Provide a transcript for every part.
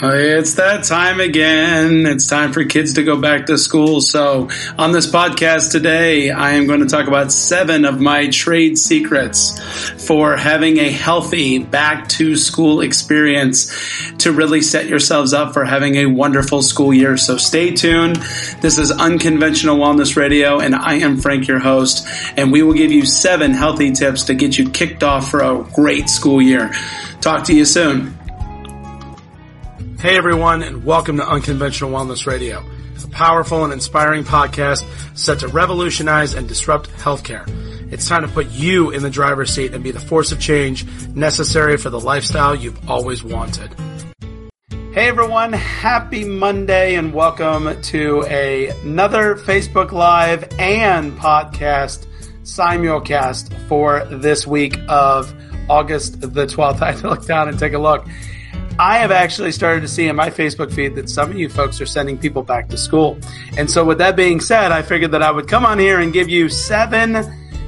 Uh, it's that time again. It's time for kids to go back to school. So, on this podcast today, I am going to talk about seven of my trade secrets for having a healthy back to school experience to really set yourselves up for having a wonderful school year. So, stay tuned. This is Unconventional Wellness Radio, and I am Frank, your host, and we will give you seven healthy tips to get you kicked off for a great school year. Talk to you soon. Hey everyone, and welcome to Unconventional Wellness Radio, a powerful and inspiring podcast set to revolutionize and disrupt healthcare. It's time to put you in the driver's seat and be the force of change necessary for the lifestyle you've always wanted. Hey everyone, happy Monday and welcome to a, another Facebook Live and podcast simulcast for this week of August the 12th. I had to look down and take a look. I have actually started to see in my Facebook feed that some of you folks are sending people back to school. And so with that being said, I figured that I would come on here and give you seven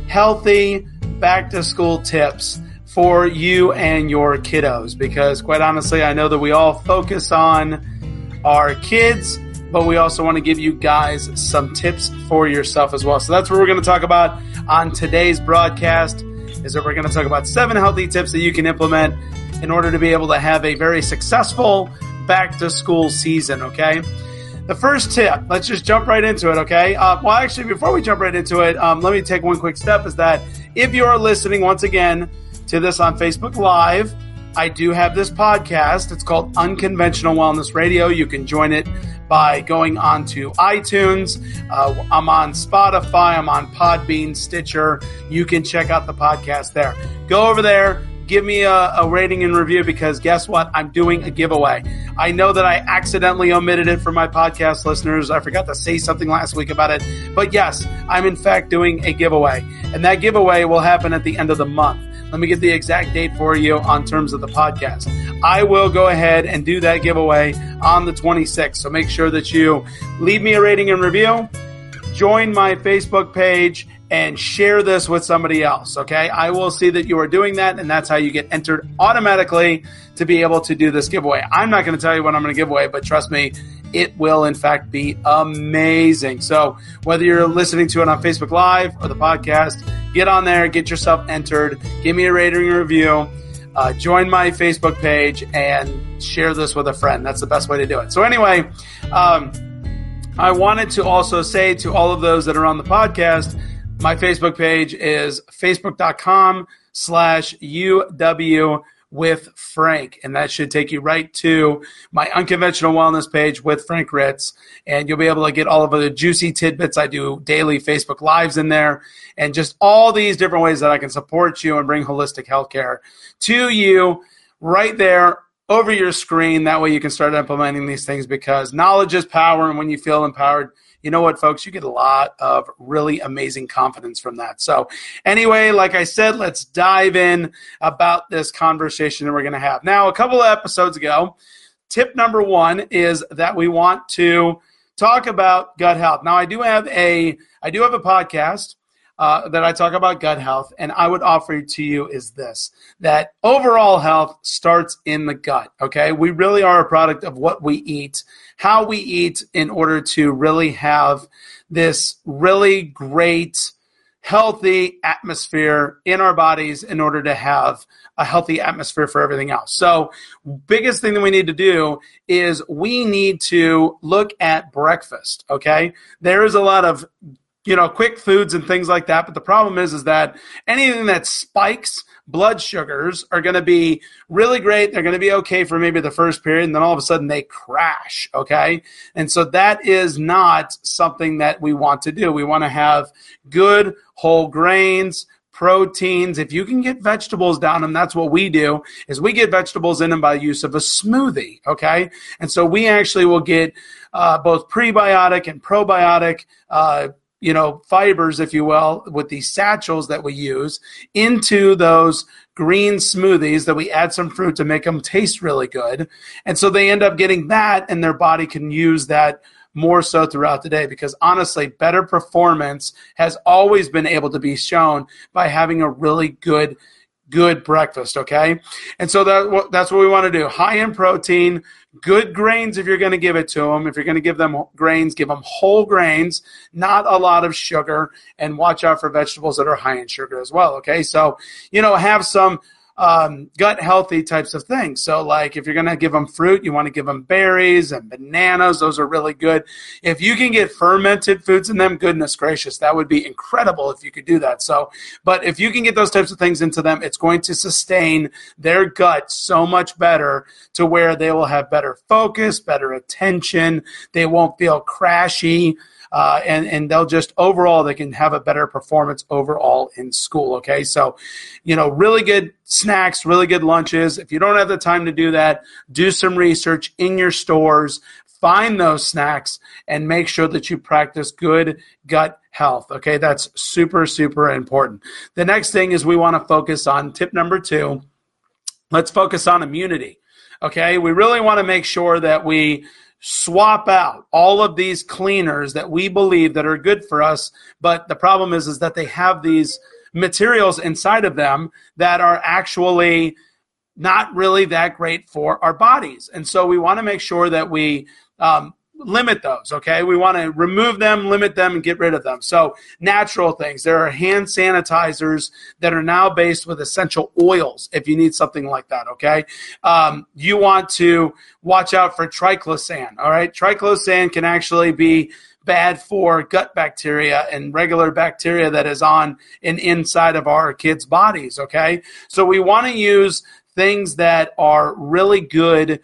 healthy back to school tips for you and your kiddos. Because quite honestly, I know that we all focus on our kids, but we also want to give you guys some tips for yourself as well. So that's what we're going to talk about on today's broadcast is that we're going to talk about seven healthy tips that you can implement in order to be able to have a very successful back to school season, okay? The first tip, let's just jump right into it, okay? Uh, well, actually, before we jump right into it, um, let me take one quick step is that if you are listening once again to this on Facebook Live, I do have this podcast. It's called Unconventional Wellness Radio. You can join it by going on to iTunes. Uh, I'm on Spotify. I'm on Podbean, Stitcher. You can check out the podcast there. Go over there give me a, a, rating and review because guess what? I'm doing a giveaway. I know that I accidentally omitted it for my podcast listeners. I forgot to say something last week about it. But yes, I'm in fact doing a giveaway. And that giveaway will happen at the end of the month. Let me get the exact date for you on terms of the podcast. I will go ahead and do that giveaway on the 26th. So make sure that you leave me a rating and review, join my Facebook page, and share this with somebody else. Okay. I will see that you are doing that. And that's how you get entered automatically to be able to do this giveaway. I'm not going to tell you what I'm going to give away, but trust me, it will in fact be amazing. So whether you're listening to it on Facebook Live or the podcast, get on there, get yourself entered, give me a rating and review. Uh, join my Facebook page and share this with a friend. That's the best way to do it. So anyway, um, I wanted to also say to all of those that are on the podcast my Facebook page is facebook.com slash UW with Frank. And that should take you right to my unconventional wellness page with Frank Ritz. And you'll be able to get all of the juicy tidbits. I do daily Facebook lives in there and just all these different ways that I can support you and bring holistic healthcare to you right there over your screen. That way you can start implementing these things because knowledge is power. And when you feel empowered, you know what, folks, you get a lot of really amazing confidence from that. So, anyway, like I said, let's dive in about this conversation that we're going to have. Now, a couple of episodes ago, tip number one is that we want to talk about gut health. Now, I do have a I do have a podcast uh, that I talk about gut health, and I would offer to you is this that overall health starts in the gut. Okay, we really are a product of what we eat, how we eat, in order to really have this really great, healthy atmosphere in our bodies in order to have a healthy atmosphere for everything else. So, biggest thing that we need to do is we need to look at breakfast. Okay, there is a lot of you know, quick foods and things like that. But the problem is, is that anything that spikes blood sugars are going to be really great. They're going to be okay for maybe the first period, and then all of a sudden they crash. Okay, and so that is not something that we want to do. We want to have good whole grains, proteins. If you can get vegetables down, and that's what we do, is we get vegetables in them by use of a smoothie. Okay, and so we actually will get uh, both prebiotic and probiotic. Uh, you know, fibers, if you will, with these satchels that we use into those green smoothies that we add some fruit to make them taste really good. And so they end up getting that and their body can use that more so throughout the day because honestly, better performance has always been able to be shown by having a really good good breakfast. Okay. And so that, that's what we want to do. High in protein, good grains if you're going to give it to them. If you're going to give them grains, give them whole grains, not a lot of sugar, and watch out for vegetables that are high in sugar as well. Okay. So, you know, have some um, gut healthy types of things. So, like if you're going to give them fruit, you want to give them berries and bananas. Those are really good. If you can get fermented foods in them, goodness gracious, that would be incredible if you could do that. So, but if you can get those types of things into them, it's going to sustain their gut so much better to where they will have better focus, better attention. They won't feel crashy uh, and and they'll just overall they can have a better performance overall in school. Okay, so you know, really good snacks, really good lunches. If you don't have the time to do that, do some research in your stores. Find those snacks and make sure that you practice good gut health. Okay, that's super, super important. The next thing is we want to focus on tip number two. Let's focus on immunity. Okay, we really want to make sure that we swap out all of these cleaners that we believe that are good for us but the problem is is that they have these materials inside of them that are actually not really that great for our bodies. And so we want to make sure that we um, limit those, okay? We want to remove them, limit them, and get rid of them. So, natural things. There are hand sanitizers that are now based with essential oils if you need something like that, okay? Um, you want to watch out for triclosan, all right? Triclosan can actually be bad for gut bacteria and regular bacteria that is on and inside of our kids' bodies, okay? So, we want to use things that are really good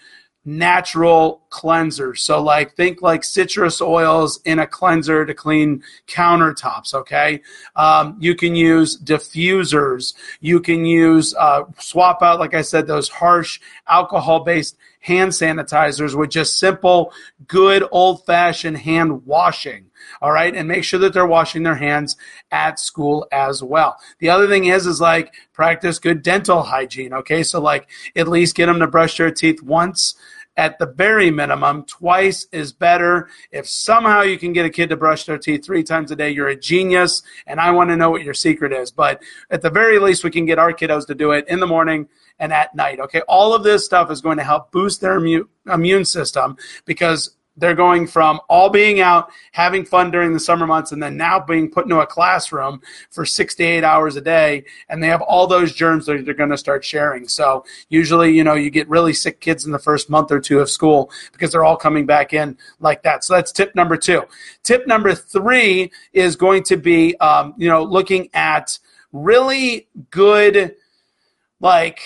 natural cleansers. So, like, think like citrus oils in a cleanser to clean countertops. Okay, um, you can use diffusers. You can use uh, swap out, like I said, those harsh alcohol-based hand sanitizers with just simple, good old-fashioned hand washing. All right, and make sure that they're washing their hands at school as well. The other thing is, is like practice good dental hygiene. Okay, so like at least get them to brush their teeth once at the very minimum, twice is better. If somehow you can get a kid to brush their teeth three times a day, you're a genius, and I want to know what your secret is. But at the very least, we can get our kiddos to do it in the morning and at night. Okay, all of this stuff is going to help boost their immune system because they're going from all being out, having fun during the summer months, and then now being put into a classroom for six to eight hours a day, and they have all those germs that they're going to start sharing. So usually, you know, you get really sick kids in the first month or two of school because they're all coming back in like that. So that's tip number two. Tip number three is going to be, um, you know, looking at really good, like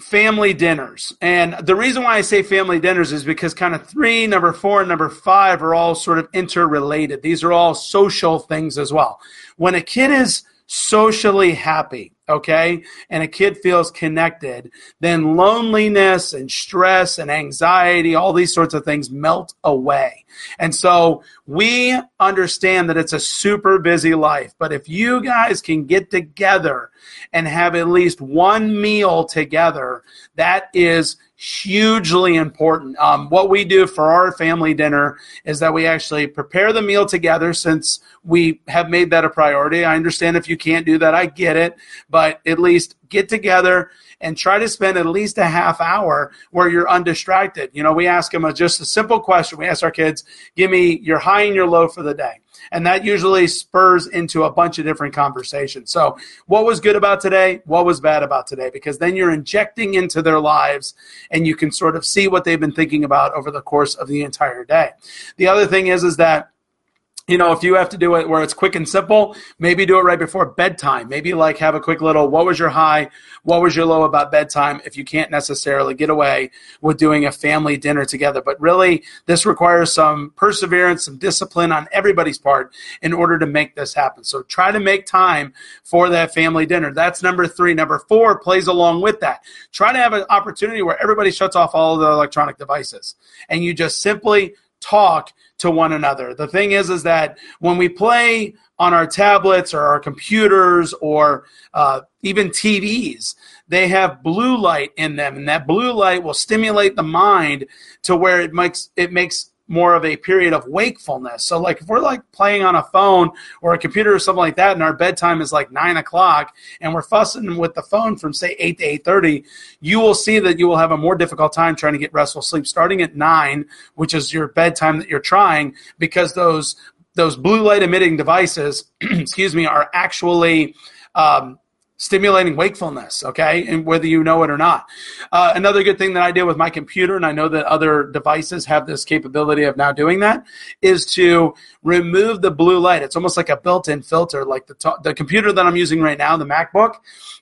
family dinners. And the reason why I say family dinners is because kind of three, number four, and number five are all sort of interrelated. These are all social things as well. When a kid is socially happy, okay, and a kid feels connected, then loneliness and stress and anxiety, all these sorts of things melt away. And so we understand that it's a super busy life, but if you guys can get together and have at least one meal together, that is hugely important. Um, what we do for our family dinner is that we actually prepare the meal together since we have made that a priority. I understand if you can't do that, I get it, but at least get together and try to spend at least a half hour where you're undistracted. You know, we ask them a, just a simple question. We ask our kids, give me your high and your low for the day. And that usually spurs into a bunch of different conversations. So, what was good about today? What was bad about today? Because then you're injecting into their lives and you can sort of see what they've been thinking about over the course of the entire day. The other thing is, is that you know, if you have to do it where it's quick and simple, maybe do it right before bedtime. Maybe like have a quick little, what was your high? What was your low about bedtime? If you can't necessarily get away with doing a family dinner together. But really, this requires some perseverance, some discipline on everybody's part in order to make this happen. So try to make time for that family dinner. That's number three. Number four plays along with that. Try to have an opportunity where everybody shuts off all of the electronic devices and you just simply talk to one another. The thing is, is that when we play on our tablets or our computers or uh, even TVs, they have blue light in them, and that blue light will stimulate the mind to where it makes it makes more of a period of wakefulness. So, like if we're like playing on a phone or a computer or something like that, and our bedtime is like nine o'clock, and we're fussing with the phone from say eight to eight thirty, you will see that you will have a more difficult time trying to get restful sleep starting at nine, which is your bedtime that you're trying, because those those blue light emitting devices, excuse me, are actually um, stimulating wakefulness, okay, and whether you know it or not. Uh, another good thing that I did with my computer, and I know that other devices have this capability of now doing that, is to remove the blue light. It's almost like a built-in filter. Like the the computer that I'm using right now, the MacBook,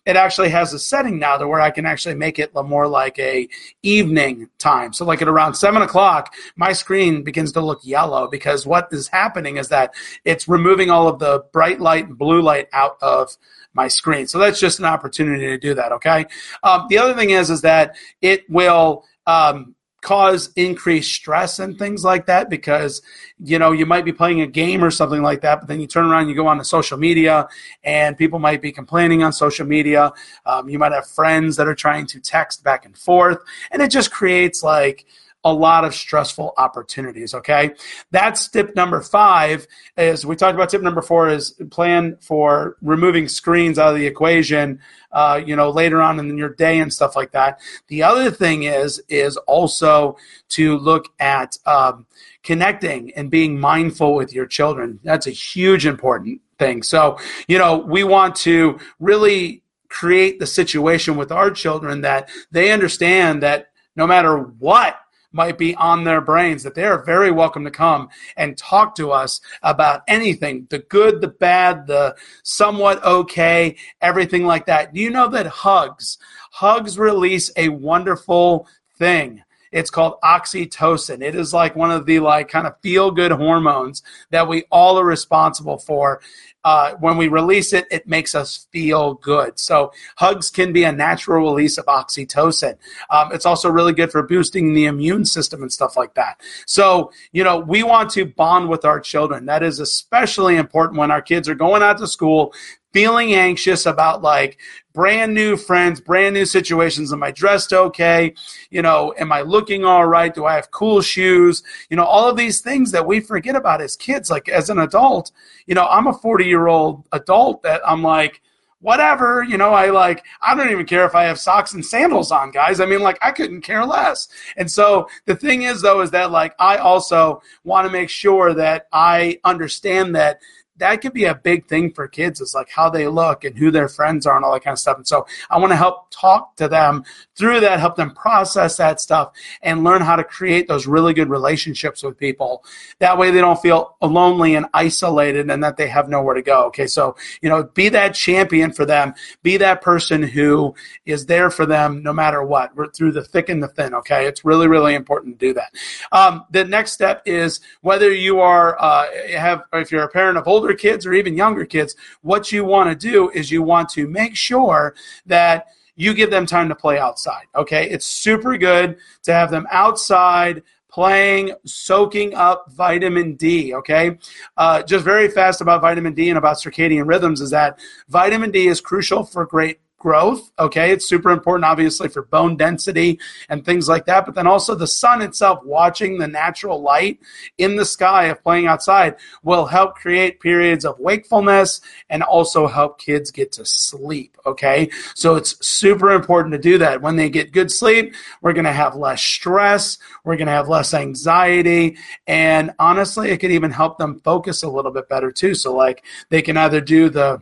it actually has a setting now to where I can actually make it more like a evening time. So like at around seven o'clock, my screen begins to look yellow because what is happening is that it's removing all of the bright light and blue light out of my screen. So that's just an opportunity to do that. Okay. Um, the other thing is, is that it will, um, cause increased stress and things like that because you know you might be playing a game or something like that but then you turn around you go on to social media and people might be complaining on social media um, you might have friends that are trying to text back and forth and it just creates like a lot of stressful opportunities. Okay. That's tip number five is we talked about tip number four is plan for removing screens out of the equation, uh, you know, later on in your day and stuff like that. The other thing is, is also to look at, um, connecting and being mindful with your children. That's a huge important thing. So, you know, we want to really create the situation with our children that they understand that no matter what might be on their brains, that they are very welcome to come and talk to us about anything the good, the bad, the somewhat okay, everything like that. Do you know that hugs, hugs release a wonderful thing? It's called oxytocin. It is like one of the like kind of feel good hormones that we all are responsible for uh, when we release it, it makes us feel good. So hugs can be a natural release of oxytocin. Um, it's also really good for boosting the immune system and stuff like that. So, you know, we want to bond with our children. That is especially important when our kids are going out to school, feeling anxious about like brand new friends, brand new situations. Am I dressed okay? You know, am I looking all right? Do I have cool shoes? You know, all of these things that we forget about as kids. Like as an adult, you know, I'm a 40 year old adult that I'm like, whatever, you know, I like, I don't even care if I have socks and sandals on, guys. I mean, like, I couldn't care less. And so the thing is, though, is that like, I also want to make sure that I understand that that could be a big thing for kids is like how they look and who their friends are and all that kind of stuff. And so I want to help talk to them through that, help them process that stuff and learn how to create those really good relationships with people. That way they don't feel lonely and isolated and that they have nowhere to go. Okay. So, you know, be that champion for them, be that person who is there for them no matter what, We're through the thick and the thin. Okay. It's really, really important to do that. Um, the next step is whether you are, uh, have, if you're a parent of older older kids or even younger kids, what you want to do is you want to make sure that you give them time to play outside. Okay. It's super good to have them outside playing, soaking up vitamin D. Okay. Uh, just very fast about vitamin D and about circadian rhythms is that vitamin D is crucial for great growth. Okay, it's super important, obviously, for bone density and things like that. But then also the sun itself, watching the natural light in the sky of playing outside, will help create periods of wakefulness and also help kids get to sleep. Okay, so it's super important to do that. When they get good sleep, we're going to have less stress, we're going to have less anxiety, and honestly, it could even help them focus a little bit better too. So, like, they can either do the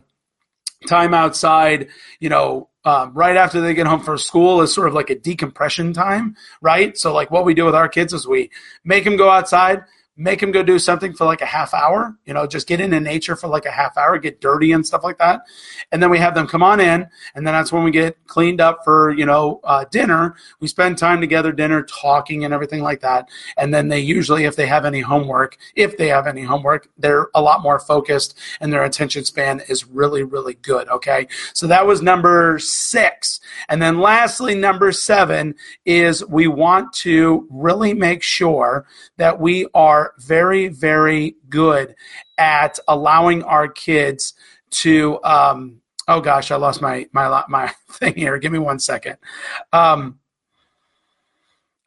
time outside, you know, um, right after they get home from school is sort of like a decompression time, right? So, like, what we do with our kids is we make them go outside, make them go do something for like a half hour, you know, just get into nature for like a half hour, get dirty and stuff like that. And then we have them come on in. And then that's when we get cleaned up for, you know, uh, dinner. We spend time together, dinner, talking and everything like that. And then they usually, if they have any homework, if they have any homework, they're a lot more focused and their attention span is really, really good. Okay. So that was number six. And then lastly, number seven is we want to really make sure that we are very, very good at allowing our kids to. Um, oh gosh, I lost my my my thing here. Give me one second. Um,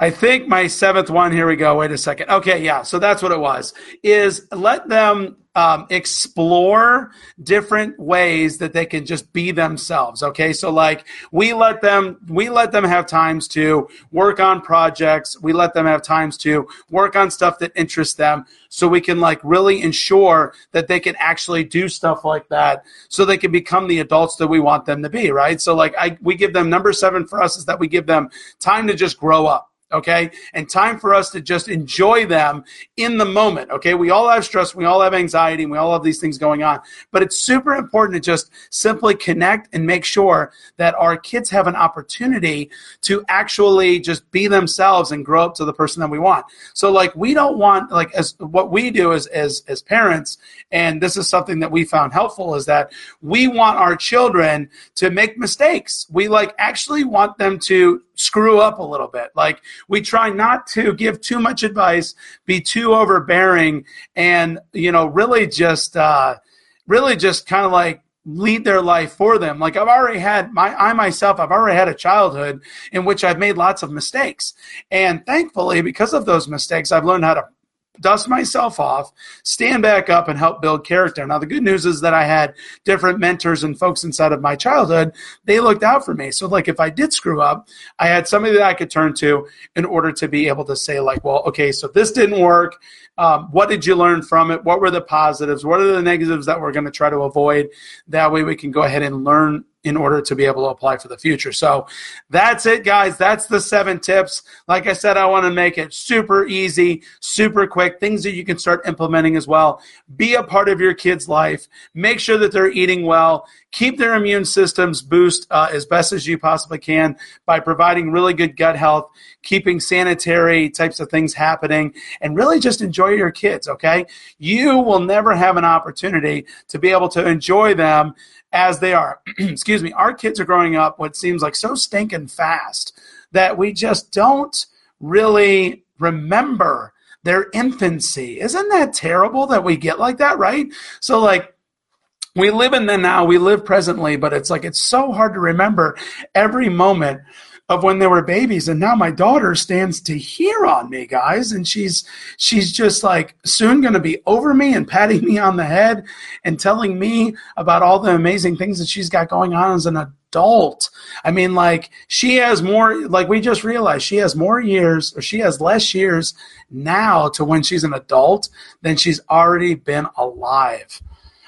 I think my seventh one, here we go. Wait a second. Okay, yeah. So that's what it was. Is let them um, explore different ways that they can just be themselves. Okay, so like we let them we let them have times to work on projects. We let them have times to work on stuff that interests them, so we can like really ensure that they can actually do stuff like that, so they can become the adults that we want them to be. Right. So like I we give them number seven for us is that we give them time to just grow up okay? And time for us to just enjoy them in the moment, okay? We all have stress, we all have anxiety, and we all have these things going on. But it's super important to just simply connect and make sure that our kids have an opportunity to actually just be themselves and grow up to the person that we want. So like we don't want like as what we do as as as parents and this is something that we found helpful is that we want our children to make mistakes. We like actually want them to screw up a little bit. Like we try not to give too much advice, be too overbearing, and you know, really just uh, really just kind of like lead their life for them. Like I've already had my I myself, I've already had a childhood in which I've made lots of mistakes. And thankfully, because of those mistakes, I've learned how to dust myself off, stand back up, and help build character. Now, the good news is that I had different mentors and folks inside of my childhood. They looked out for me. So, like, if I did screw up, I had somebody that I could turn to in order to be able to say, like, well, okay, so this didn't work. Um, what did you learn from it? What were the positives? What are the negatives that we're going to try to avoid? That way, we can go ahead and learn in order to be able to apply for the future. So that's it, guys. That's the seven tips. Like I said, I want to make it super easy, super quick, things that you can start implementing as well. Be a part of your kid's life. Make sure that they're eating well. Keep their immune systems boost uh, as best as you possibly can by providing really good gut health, keeping sanitary types of things happening, and really just enjoy your kids, okay? You will never have an opportunity to be able to enjoy them as they are. Excuse me. Our kids are growing up what seems like so stinking fast that we just don't really remember their infancy. Isn't that terrible that we get like that, right? So, like, we live in the now, we live presently, but it's like it's so hard to remember every moment of when they were babies and now my daughter stands to hear on me guys and she's she's just like soon going to be over me and patting me on the head and telling me about all the amazing things that she's got going on as an adult. I mean like she has more like we just realized she has more years or she has less years now to when she's an adult than she's already been alive.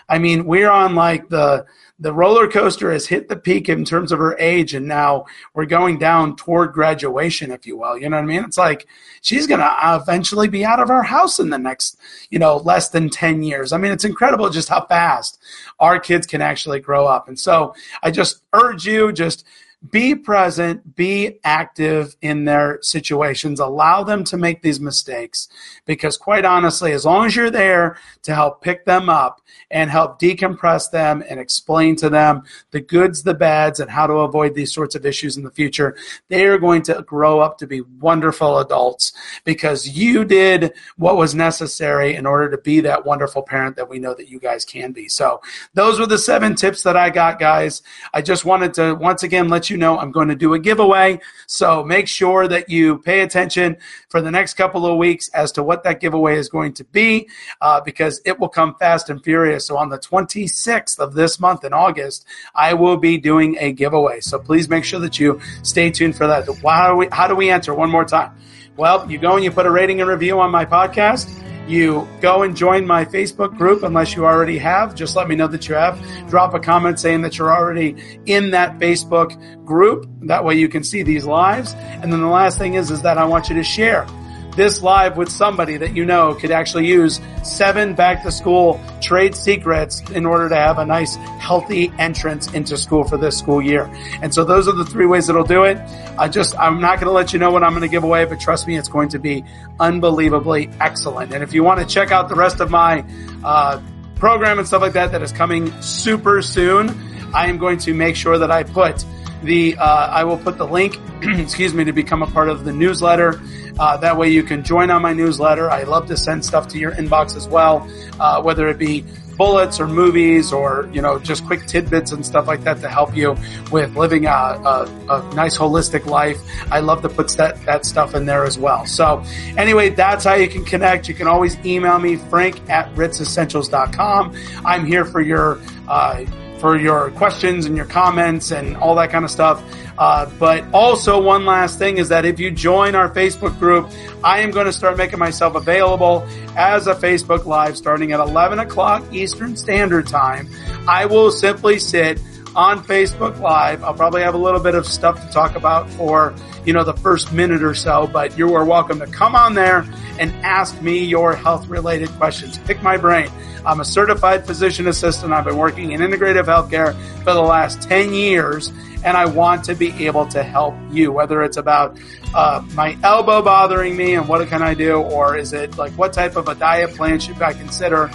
I mean we're on like the the roller coaster has hit the peak in terms of her age, and now we're going down toward graduation, if you will. You know what I mean? It's like she's going to eventually be out of our house in the next, you know, less than 10 years. I mean, it's incredible just how fast our kids can actually grow up. And so I just urge you, just be present, be active in their situations, allow them to make these mistakes. Because, quite honestly, as long as you're there to help pick them up and help decompress them and explain to them the goods, the bads, and how to avoid these sorts of issues in the future, they are going to grow up to be wonderful adults because you did what was necessary in order to be that wonderful parent that we know that you guys can be. So, those were the seven tips that I got, guys. I just wanted to once again let you know, I'm going to do a giveaway. So make sure that you pay attention for the next couple of weeks as to what that giveaway is going to be uh, because it will come fast and furious. So on the 26th of this month in August, I will be doing a giveaway. So please make sure that you stay tuned for that. How do we, how do we enter? One more time. Well, you go and you put a rating and review on my podcast you go and join my Facebook group unless you already have. Just let me know that you have. Drop a comment saying that you're already in that Facebook group. That way you can see these lives. And then the last thing is, is that I want you to share this live with somebody that you know could actually use seven back to school trade secrets in order to have a nice healthy entrance into school for this school year. And so those are the three ways that'll do it. I just, I'm not going to let you know what I'm going to give away, but trust me, it's going to be unbelievably excellent. And if you want to check out the rest of my, uh, program and stuff like that that is coming super soon, I am going to make sure that I put the, uh, I will put the link, excuse me, to become a part of the newsletter. Uh, that way you can join on my newsletter. I love to send stuff to your inbox as well, uh, whether it be bullets or movies or, you know, just quick tidbits and stuff like that to help you with living a, a, a nice holistic life. I love to put that, that stuff in there as well. So anyway, that's how you can connect. You can always email me, frank at ritzessentials.com. I'm here for your, uh, for your questions and your comments and all that kind of stuff. Uh, but also one last thing is that if you join our Facebook group, I am going to start making myself available as a Facebook Live starting at 11 o'clock Eastern Standard Time. I will simply sit on Facebook Live. I'll probably have a little bit of stuff to talk about for, you know, the first minute or so, but you are welcome to come on there and ask me your health related questions. Pick my brain. I'm a certified physician assistant. I've been working in integrative healthcare for the last 10 years and I want to be able to help you, whether it's about uh, my elbow bothering me and what can I do, or is it like what type of a diet plan should I consider?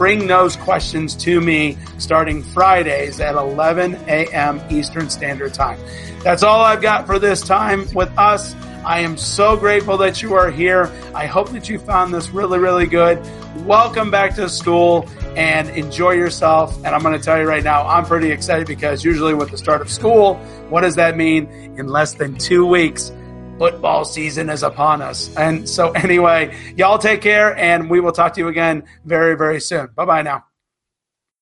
Bring those questions to me starting Fridays at 11 a.m. Eastern Standard Time. That's all I've got for this time with us. I am so grateful that you are here. I hope that you found this really, really good. Welcome back to school and enjoy yourself. And I'm going to tell you right now, I'm pretty excited because usually with the start of school, what does that mean? In less than two weeks, football season is upon us. And so anyway, y'all take care and we will talk to you again very, very soon. Bye bye now.